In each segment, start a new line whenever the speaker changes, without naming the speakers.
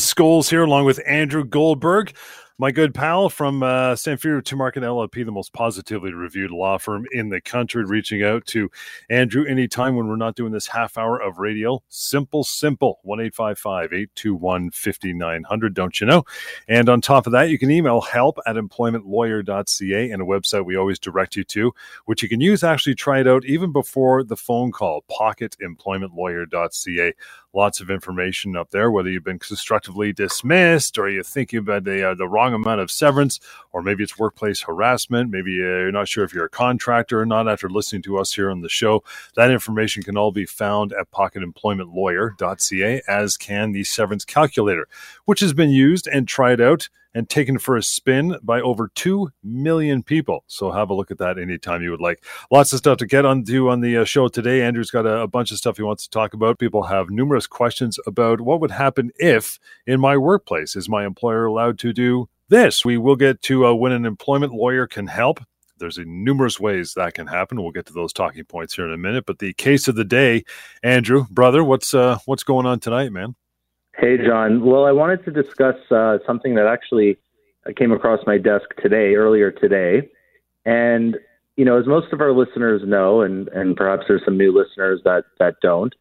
Scholes here, along with Andrew Goldberg my good pal from uh, Samfiru Tumarkin LLP, the most positively reviewed law firm in the country, reaching out to Andrew anytime when we're not doing this half hour of radio. Simple, simple. 1 821 5900, don't you know? And on top of that, you can email help at employmentlawyer.ca and a website we always direct you to, which you can use actually try it out even before the phone call, pocketemploymentlawyer.ca lots of information up there, whether you've been constructively dismissed or you're thinking about the, uh, the wrong amount of severance, or maybe it's workplace harassment. Maybe uh, you're not sure if you're a contractor or not after listening to us here on the show. That information can all be found at pocketemploymentlawyer.ca, as can the severance calculator, which has been used and tried out and taken for a spin by over 2 million people. So have a look at that anytime you would like. Lots of stuff to get on to on the uh, show today. Andrew's got a, a, bunch of stuff he wants to talk about. People have numerous questions about what would happen if in my workplace is my employer allowed to do this. We will get to uh, when an employment lawyer can help. There's numerous ways that can happen. We'll get to those talking points here in a minute. But the case of the day, Andrew, brother, what's uh, what's going on tonight, man?
Hey, John. Well, I wanted to discuss uh, something that actually came across my desk today, earlier today. And, you know, as most of our listeners know, and, and perhaps there's some new listeners that, that don't,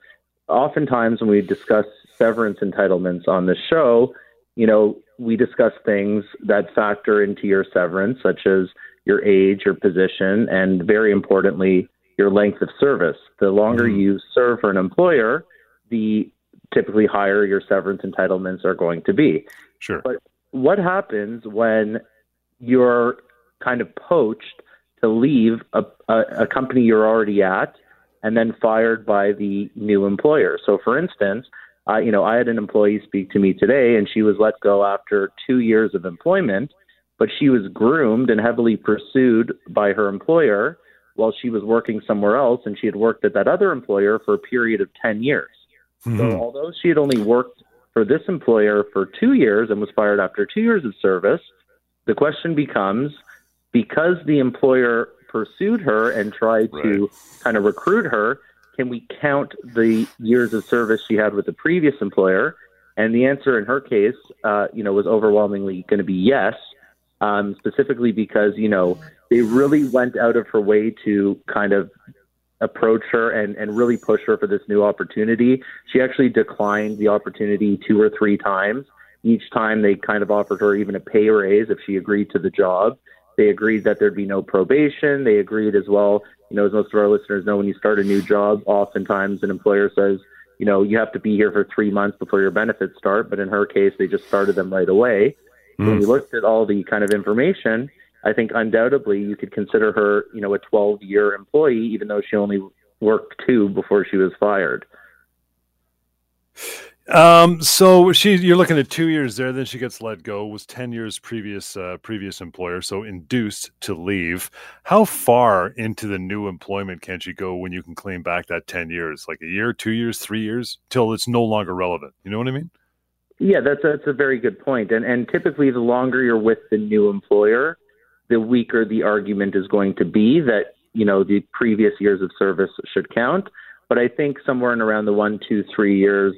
oftentimes when we discuss severance entitlements on the show, you know, we discuss things that factor into your severance, such as your age, your position, and very importantly, your length of service. The longer mm-hmm. you serve for an employer, the typically higher your severance entitlements are going to be.
Sure.
But what happens when you're kind of poached to leave a, a, a company you're already at and then fired by the new employer? So, for instance, I, you know, I had an employee speak to me today, and she was let go after two years of employment, but she was groomed and heavily pursued by her employer while she was working somewhere else, and she had worked at that other employer for a period of ten years. Mm-hmm. So although she had only worked for this employer for two years and was fired after two years of service, the question becomes because the employer pursued her and tried right. to kind of recruit her, can we count the years of service she had with the previous employer? And the answer in her case, uh, you know, was overwhelmingly going to be yes, um, specifically because you know they really went out of her way to kind of approach her and, and really push her for this new opportunity. She actually declined the opportunity two or three times. Each time they kind of offered her even a pay raise if she agreed to the job. They agreed that there'd be no probation. They agreed as well, you know, as most of our listeners know, when you start a new job, oftentimes an employer says, you know, you have to be here for three months before your benefits start. But in her case, they just started them right away. Mm. When we looked at all the kind of information, I think undoubtedly you could consider her, you know, a 12 year employee, even though she only worked two before she was fired.
Um, so she, you're looking at two years there. Then she gets let go. Was ten years previous uh, previous employer, so induced to leave. How far into the new employment can she go when you can claim back that ten years? Like a year, two years, three years, till it's no longer relevant. You know what I mean?
Yeah, that's that's a very good point. And and typically, the longer you're with the new employer, the weaker the argument is going to be that you know the previous years of service should count. But I think somewhere in around the one, two, three years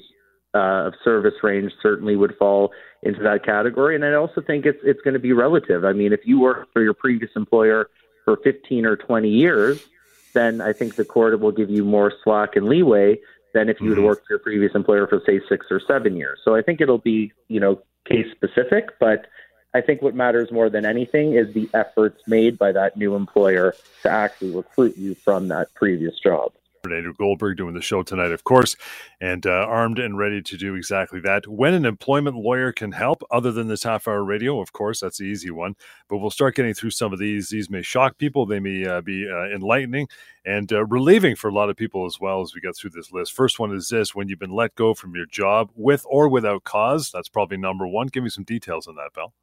uh, of service range certainly would fall into that category. And I also think it's it's going to be relative. I mean, if you work for your previous employer for 15 or 20 years, then I think the court will give you more slack and leeway than if you mm-hmm. would work for your previous employer for say six or seven years. So I think it'll be you know case specific, but I think what matters more than anything is the efforts made by that new employer to actually recruit you from that previous job.
Andrew Goldberg doing the show tonight, of course, and uh, armed and ready to do exactly that. When an employment lawyer can help, other than this half hour radio, of course, that's the easy one. But we'll start getting through some of these. These may shock people, they may uh, be uh, enlightening and uh, relieving for a lot of people as well as we get through this list. First one is this when you've been let go from your job with or without cause. That's probably number one. Give me some details on that, Bell.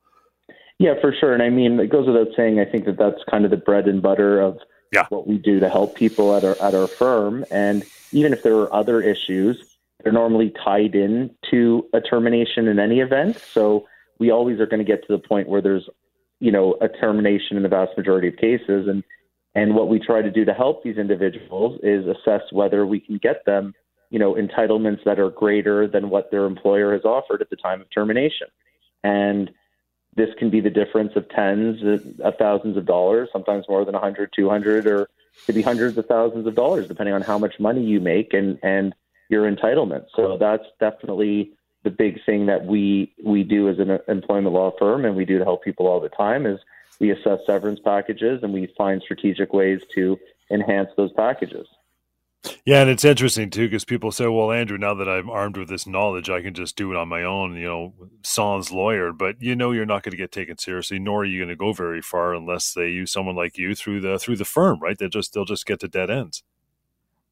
Yeah, for sure. And I mean, it goes without saying, I think that that's kind of the bread and butter of
yeah.
what we do to help people at our at our firm. And even if there are other issues, they're normally tied in to a termination in any event. So we always are going to get to the point where there's, you know, a termination in the vast majority of cases. And and what we try to do to help these individuals is assess whether we can get them you know, entitlements that are greater than what their employer has offered at the time of termination. And this can be the difference of tens uh, of thousands of dollars, sometimes more than 100, 200, or could be hundreds of thousands of dollars, depending on how much money you make and, and your entitlement. So that's definitely the big thing that we, we do as an employment law firm and we do to help people all the time is we assess severance packages and we find strategic ways to enhance those packages.
Yeah, and it's interesting too because people say, "Well, Andrew, now that I'm armed with this knowledge, I can just do it on my own." You know, sans lawyer, but you know, you're not going to get taken seriously, nor are you going to go very far unless they use someone like you through the through the firm, right? They just they'll just get to dead ends.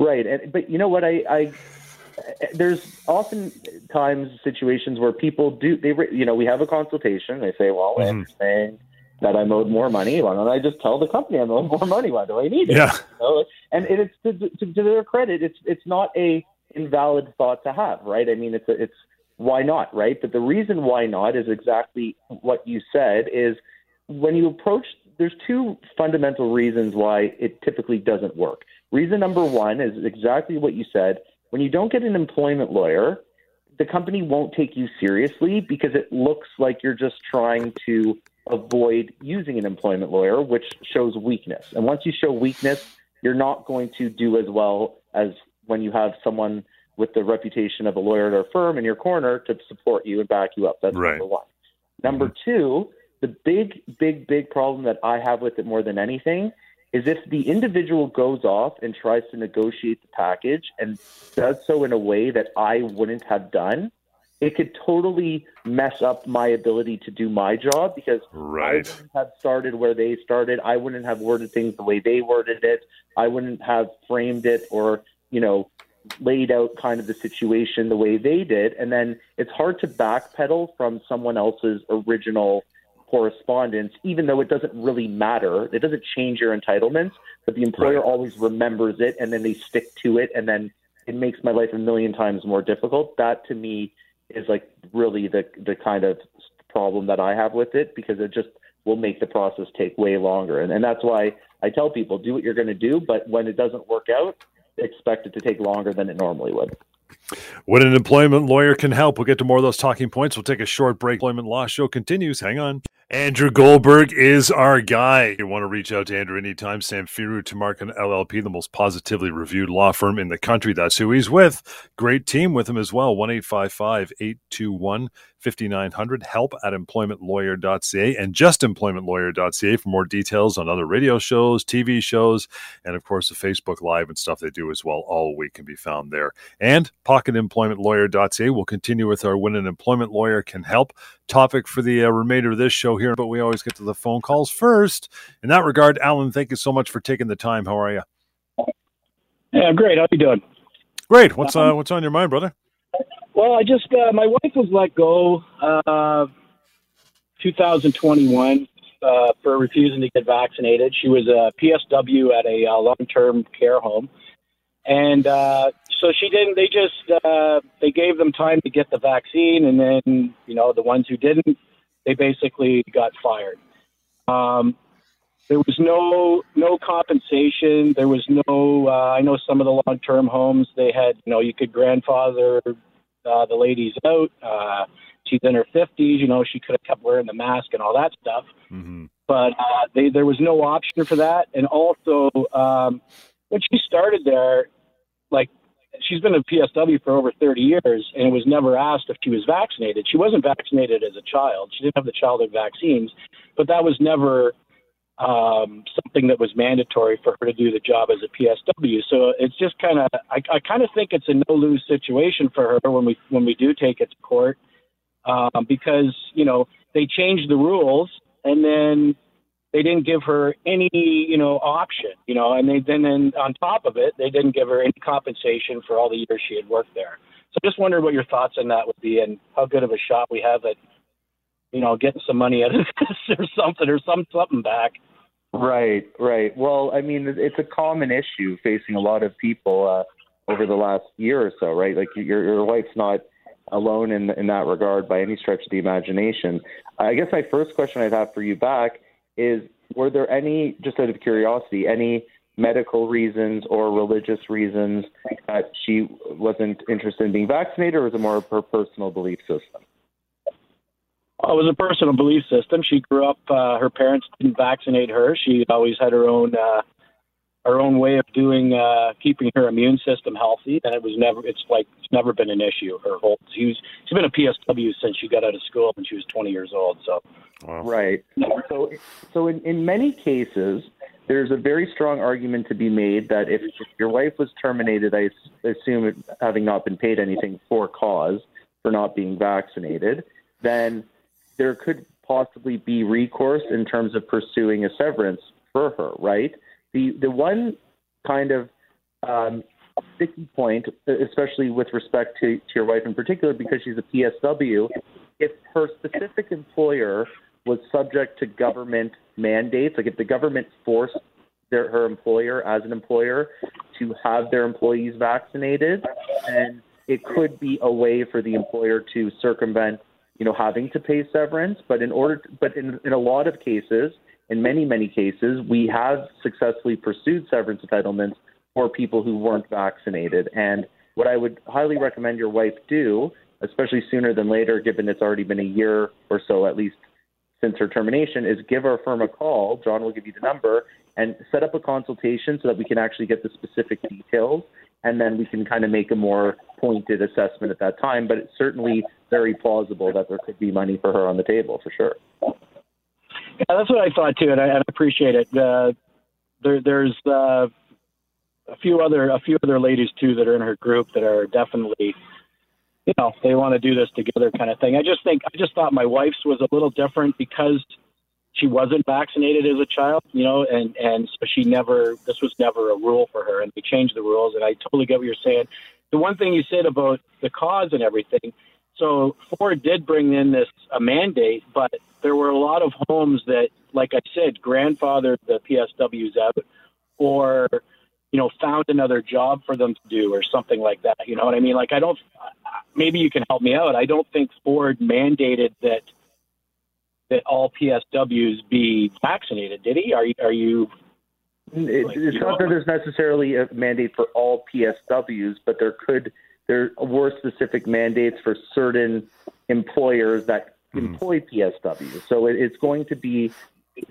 Right, and but you know what? I, I there's often times situations where people do they you know we have a consultation. They say, "Well, mm-hmm. Andrew's saying." That I'm owed more money. Why don't I just tell the company I'm owed more money? Why do I need it?
Yeah.
You know? And it's to, to, to, their credit, it's it's not a invalid thought to have, right? I mean, it's a, it's why not, right? But the reason why not is exactly what you said. Is when you approach, there's two fundamental reasons why it typically doesn't work. Reason number one is exactly what you said. When you don't get an employment lawyer, the company won't take you seriously because it looks like you're just trying to avoid using an employment lawyer, which shows weakness. And once you show weakness, you're not going to do as well as when you have someone with the reputation of a lawyer at our firm in your corner to support you and back you up. That's right. number one. Number mm-hmm. two, the big, big, big problem that I have with it more than anything is if the individual goes off and tries to negotiate the package and does so in a way that I wouldn't have done, it could totally mess up my ability to do my job because
right.
I wouldn't have started where they started. I wouldn't have worded things the way they worded it. I wouldn't have framed it or, you know, laid out kind of the situation the way they did. And then it's hard to backpedal from someone else's original correspondence, even though it doesn't really matter. It doesn't change your entitlements, but the employer right. always remembers it and then they stick to it and then it makes my life a million times more difficult. That to me is like really the the kind of problem that I have with it because it just will make the process take way longer. And, and that's why I tell people do what you're going to do, but when it doesn't work out, expect it to take longer than it normally would.
When an employment lawyer can help, we'll get to more of those talking points. We'll take a short break. Employment Law Show continues. Hang on. Andrew Goldberg is our guy. If You want to reach out to Andrew anytime. Samfiru Tumarkin LLP, the most positively reviewed law firm in the country. That's who he's with. Great team with him as well. 1 821 5900. Help at employmentlawyer.ca and just justemploymentlawyer.ca for more details on other radio shows, TV shows, and of course the Facebook Live and stuff they do as well. All week can be found there. And pocketemploymentlawyer.ca. We'll continue with our When an Employment Lawyer Can Help topic for the uh, remainder of this show here, but we always get to the phone calls first. In that regard, Alan, thank you so much for taking the time. How are you?
Yeah, great. How you doing?
Great. What's uh, what's on your mind, brother?
Well, I just uh, my wife was let go uh, 2021 uh, for refusing to get vaccinated. She was a PSW at a uh, long-term care home, and uh, so she didn't. They just uh, they gave them time to get the vaccine, and then you know the ones who didn't, they basically got fired. Um, there was no no compensation. There was no. Uh, I know some of the long term homes they had. You know, you could grandfather uh, the ladies out. Uh, she's in her fifties. You know, she could have kept wearing the mask and all that stuff. Mm-hmm. But uh, they, there was no option for that. And also, um, when she started there, like she's been a PSW for over 30 years and it was never asked if she was vaccinated. She wasn't vaccinated as a child. She didn't have the childhood vaccines, but that was never um, something that was mandatory for her to do the job as a PSW. So it's just kind of, I, I kind of think it's a no lose situation for her when we when we do take it to court, um, because you know they changed the rules and then they didn't give her any, you know, option, you know, and they then on top of it, they didn't give her any compensation for all the years she had worked there. So I just wondered what your thoughts on that would be and how good of a shot we have at, you know, getting some money out of this or something or some something back.
Right, right. Well, I mean, it's a common issue facing a lot of people uh, over the last year or so, right? Like your your wife's not alone in in that regard by any stretch of the imagination. I guess my first question I'd have for you back is were there any, just out of curiosity, any medical reasons or religious reasons that she wasn't interested in being vaccinated, or was it more of her personal belief system?
Well, it was a personal belief system. She grew up. Uh, her parents didn't vaccinate her. She always had her own uh, her own way of doing uh, keeping her immune system healthy, and it was never. It's like it's never been an issue. Her whole she's she's been a PSW since she got out of school when she was 20 years old. So,
wow. right. So, so in, in many cases, there's a very strong argument to be made that if, if your wife was terminated, I assume having not been paid anything for cause for not being vaccinated, then there could possibly be recourse in terms of pursuing a severance for her, right? The the one kind of um, sticky point, especially with respect to, to your wife in particular, because she's a PSW, if her specific employer was subject to government mandates, like if the government forced their, her employer as an employer to have their employees vaccinated, and it could be a way for the employer to circumvent, you know, having to pay severance. But in order, to, but in, in a lot of cases, in many many cases, we have successfully pursued severance entitlements for people who weren't vaccinated. And what I would highly recommend your wife do, especially sooner than later, given it's already been a year or so at least since her termination, is give our firm a call. John will give you the number and set up a consultation so that we can actually get the specific details and then we can kind of make a more pointed assessment at that time. But it's certainly very plausible that there could be money for her on the table for sure.
Yeah, that's what I thought too, and I, and I appreciate it. Uh, there, there's uh, a few other a few other ladies too that are in her group that are definitely you know they want to do this together kind of thing i just think i just thought my wife's was a little different because she wasn't vaccinated as a child you know and and so she never this was never a rule for her and they changed the rules and i totally get what you're saying the one thing you said about the cause and everything so ford did bring in this a mandate but there were a lot of homes that like i said grandfathered the psws out or you know, found another job for them to do or something like that. You know what I mean? Like, I don't, maybe you can help me out. I don't think Ford mandated that, that all PSWs be vaccinated. Did he? Are you, are you,
it, like, it's not that there's necessarily a mandate for all PSWs, but there could there were specific mandates for certain employers that. Mm-hmm. employ PSWs. So it, it's going to be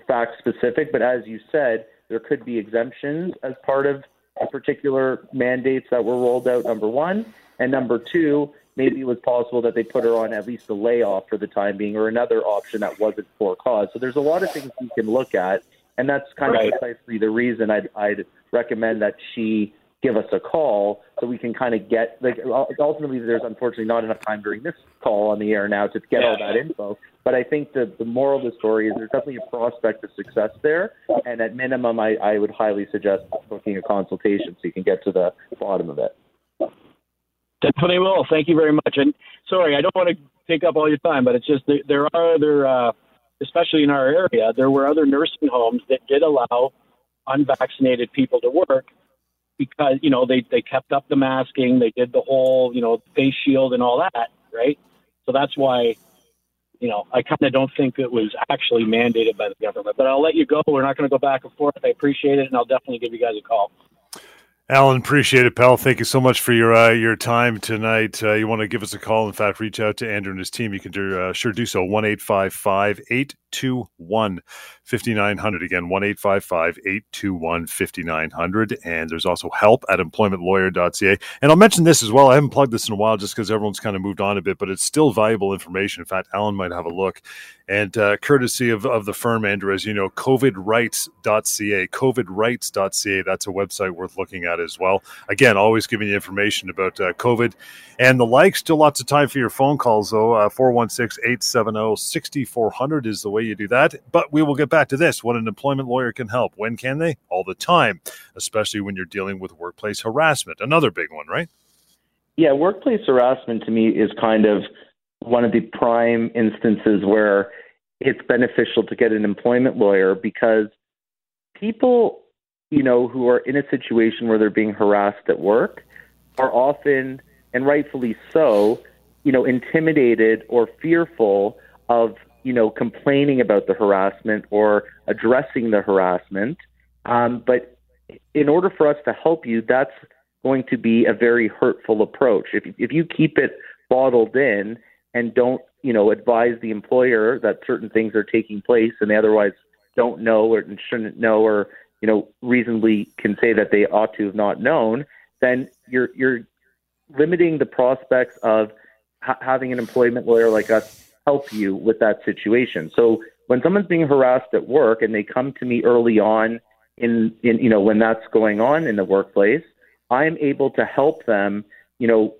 fact specific. But as you said, there could be exemptions as part of particular mandates that were rolled out, number one. And number two, maybe it was possible that they put her on at least a layoff for the time being or another option that wasn't for cause. So there's a lot of things we can look at. And that's kind right. of precisely the reason I'd, I'd recommend that she give us a call so we can kind of get like ultimately there's unfortunately not enough time during this call on the air now to get all that info. But i think the the moral of the story is there's definitely a prospect of success there. And at minimum i, I would highly suggest booking a consultation so you can get to the bottom of it.
Definitely will. Thank you very much. And sorry i don't want to take up all your time but it's just there are other uh, especially in our area there were other nursing homes that did allow unvaccinated people to work because you know they they kept up the masking, they did the whole you know face shield and all that, right? So that's why you know I kind of don't think it was actually mandated by the government. But I'll let you go. We're not going to go back and forth. I appreciate it, and I'll definitely give you guys a call.
Alan, appreciate it, pal. Thank you so much for your uh, your time tonight. Uh, you want to give us a call? In fact, reach out to Andrew and his team. You can do, uh, sure do so. One eight five five eight two one 5900. Again, 1 821 5900. And there's also help at employmentlawyer.ca. And I'll mention this as well. I haven't plugged this in a while just because everyone's kind of moved on a bit, but it's still valuable information. In fact, Alan might have a look. And uh, courtesy of, of the firm, Andrew, as you know, covidrights.ca, covidrights.ca. That's a website worth looking at as well. Again, always giving you information about uh, COVID and the like. Still lots of time for your phone calls, though. Uh, 416 870 6400 is the way you do that. But we will get back to this. What an employment lawyer can help. When can they? All the time, especially when you're dealing with workplace harassment. Another big one, right?
Yeah, workplace harassment to me is kind of one of the prime instances where it's beneficial to get an employment lawyer because people, you know, who are in a situation where they're being harassed at work are often, and rightfully so, you know, intimidated or fearful of you know, complaining about the harassment or addressing the harassment. Um, but in order for us to help you, that's going to be a very hurtful approach. If if you keep it bottled in and don't, you know, advise the employer that certain things are taking place and they otherwise don't know or shouldn't know or you know reasonably can say that they ought to have not known, then you're you're limiting the prospects of ha- having an employment lawyer like us help you with that situation. So when someone's being harassed at work and they come to me early on in, in you know when that's going on in the workplace, I'm able to help them, you know,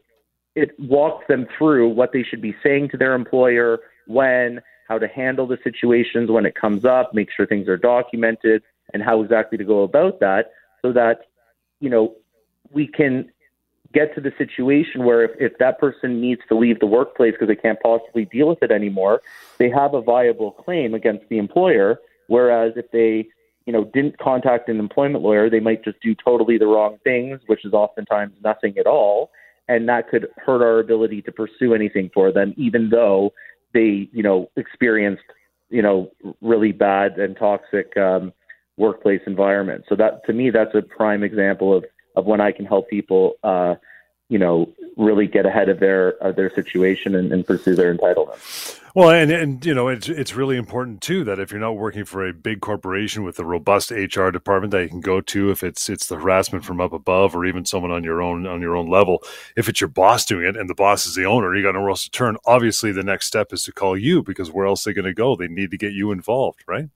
it walks them through what they should be saying to their employer when, how to handle the situations when it comes up, make sure things are documented, and how exactly to go about that so that, you know, we can get to the situation where if, if that person needs to leave the workplace because they can't possibly deal with it anymore, they have a viable claim against the employer. Whereas if they, you know, didn't contact an employment lawyer, they might just do totally the wrong things, which is oftentimes nothing at all, and that could hurt our ability to pursue anything for them, even though they, you know, experienced, you know, really bad and toxic um, workplace environment. So that, to me, that's a prime example of of when I can help people, uh, you know, really get ahead of their of their situation and, and pursue their entitlements.
Well, and and you know, it's it's really important too that if you're not working for a big corporation with a robust HR department that you can go to, if it's it's the harassment from up above or even someone on your own on your own level, if it's your boss doing it and the boss is the owner, you got nowhere else to turn. Obviously, the next step is to call you because where else are they going to go? They need to get you involved, right?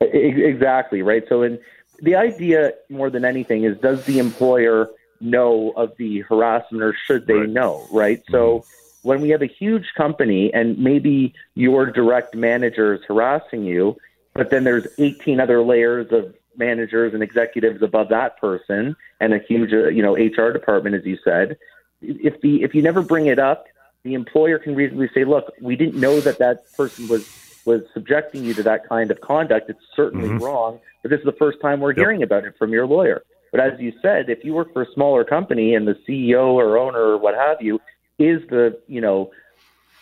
Exactly right. So in the idea more than anything is does the employer know of the harassment or should they right. know, right? Mm-hmm. So when we have a huge company and maybe your direct manager is harassing you, but then there's 18 other layers of managers and executives above that person and a huge, uh, you know, HR department, as you said. If the if you never bring it up, the employer can reasonably say, "Look, we didn't know that that person was was subjecting you to that kind of conduct. It's certainly mm-hmm. wrong, but this is the first time we're yep. hearing about it from your lawyer. But as you said, if you work for a smaller company and the CEO or owner or what have you is the you know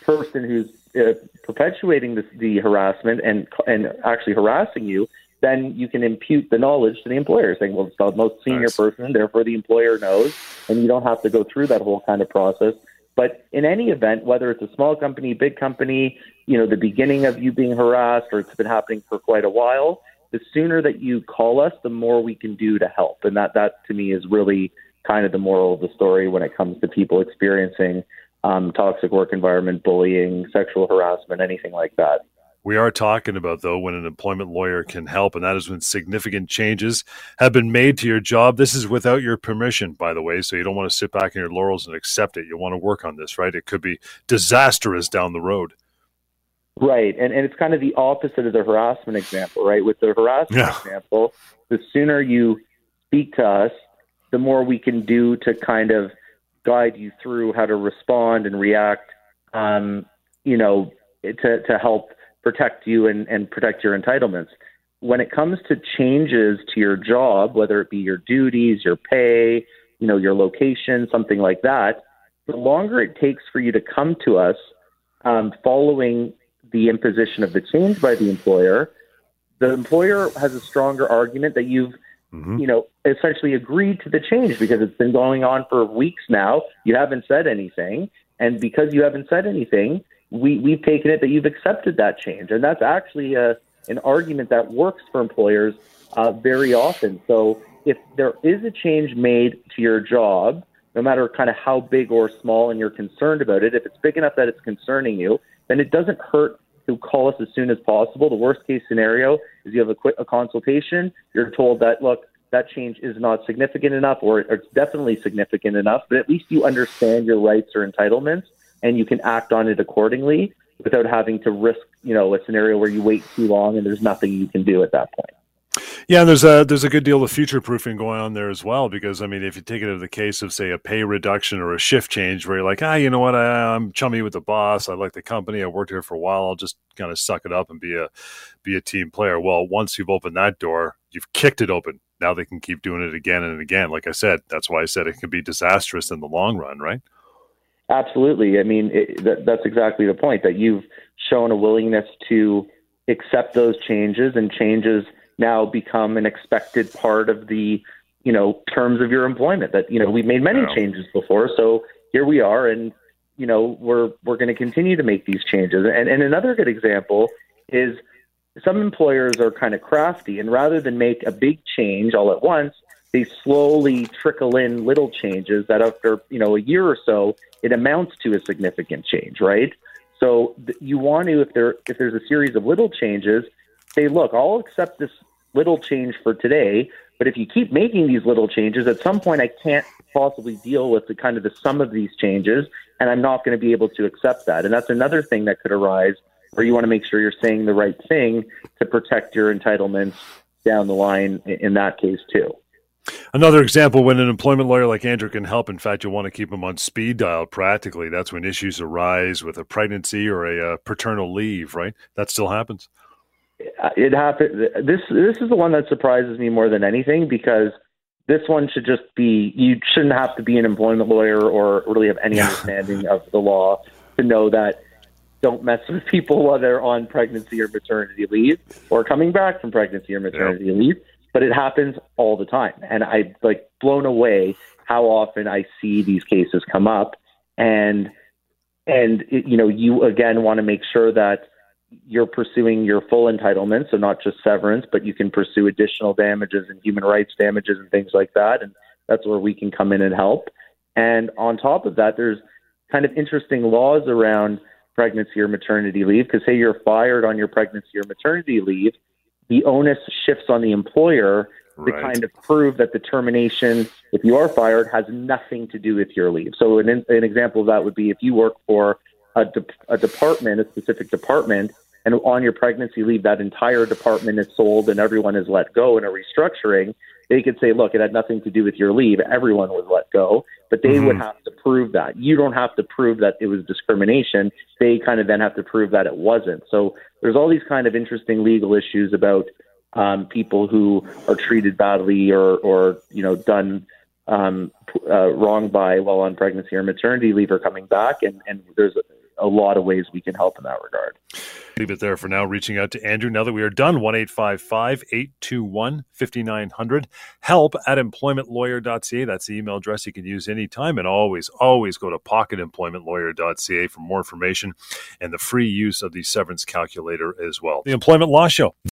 person who's uh, perpetuating this, the harassment and and actually harassing you, then you can impute the knowledge to the employer, saying, "Well, it's the most senior nice. person, therefore the employer knows," and you don't have to go through that whole kind of process. But in any event, whether it's a small company, big company, you know, the beginning of you being harassed or it's been happening for quite a while, the sooner that you call us, the more we can do to help. And that, that to me is really kind of the moral of the story when it comes to people experiencing um, toxic work environment, bullying, sexual harassment, anything like that.
We are talking about, though, when an employment lawyer can help, and that is when significant changes have been made to your job. This is without your permission, by the way, so you don't want to sit back in your laurels and accept it. You want to work on this, right? It could be disastrous down the road.
Right, and and it's kind of the opposite of the harassment example, right? With the harassment yeah. example, the sooner you speak to us, the more we can do to kind of guide you through how to respond and react. Um, you know, to to help protect you and, and protect your entitlements. When it comes to changes to your job, whether it be your duties, your pay, you know, your location, something like that, the longer it takes for you to come to us um, following the imposition of the change by the employer, the employer has a stronger argument that you've mm-hmm. you know essentially agreed to the change because it's been going on for weeks now. You haven't said anything, and because you haven't said anything, we we've taken it that you've accepted that change, and that's actually a an argument that works for employers uh, very often. So if there is a change made to your job, no matter kind of how big or small, and you're concerned about it, if it's big enough that it's concerning you, then it doesn't hurt to call us as soon as possible. The worst case scenario is you have a, quick, a consultation. You're told that, look, that change is not significant enough or it's definitely significant enough, but at least you understand your rights or entitlements and you can act on it accordingly without having to risk, you know, a scenario where you wait too long and there's nothing you can do at that point.
Yeah, there's a there's a good deal of future proofing going on there as well because I mean, if you take it to the case of say a pay reduction or a shift change, where you're like, ah, you know what, I, I'm chummy with the boss, I like the company, I worked here for a while, I'll just kind of suck it up and be a be a team player. Well, once you've opened that door, you've kicked it open. Now they can keep doing it again and again. Like I said, that's why I said it can be disastrous in the long run, right?
Absolutely. I mean, it, that, that's exactly the point that you've shown a willingness to accept those changes and changes now become an expected part of the you know, terms of your employment. That you know, we've made many
Yeah.
changes before, so here we are, and you know, we're we're going to continue to make these changes. And and another good example is some employers are kind of crafty, and rather than make a big change all at once, they slowly trickle in little changes that after you know a year or so, it amounts to a significant change, right? So you want to, if there if there's a series of little changes, say, look, I'll accept this little change for today, but if you keep making these little changes, at some point I can't possibly deal with the kind of the sum of these changes, and I'm not going to be able to accept that. And that's another thing that could arise where you want to make sure you're saying the right thing to protect your entitlements down the line in that case too.
Another example when an employment lawyer like Andrew can help, in fact, you want to keep him on speed dial practically. That's when issues arise with a pregnancy or a uh, paternal leave, right? That still happens.
Uh, It happened. This this is the one that surprises me more than anything because this one should just be. You shouldn't have to be an employment lawyer or really have any understanding of the law to know that don't mess with people while they're on pregnancy or maternity leave or coming back from pregnancy or maternity leave. But it happens all the time, and I like blown away how often I see these cases come up, and and it, you know you again want to make sure that you're pursuing your full entitlement, so not just severance, but you can pursue additional damages and human rights damages and things like that. And that's where we can come in and help. And on top of that, there's kind of interesting laws around pregnancy or maternity leave because, say, you're fired on your pregnancy or maternity leave, the onus shifts on the employer to kind of prove that the termination, if you are fired, has nothing to do with your leave. So, an, an example of that would be if you work for a, de- a department, a specific department, and on your pregnancy leave, that entire department is sold and everyone is let go in a restructuring. They could say, look, it had nothing to do with your leave. Everyone was let go, but they would
Mhm.
have to prove that. You don't have to prove that it was discrimination. They kind of then have to prove that it wasn't. So there's all these kind of interesting legal issues about um, people who are treated badly or, or you know, done um, uh, wrong by while on pregnancy or maternity leave or coming back, and, and there's a, a lot of ways we can help in that regard.
Leave it there for now. Reaching out to Andrew now that we are done. 1 821 5900. Help at employmentlawyer.ca. That's the email address you can use anytime. And always, always go to pocketemploymentlawyer.ca for more information and the free use of the severance calculator as well. The Employment Law Show.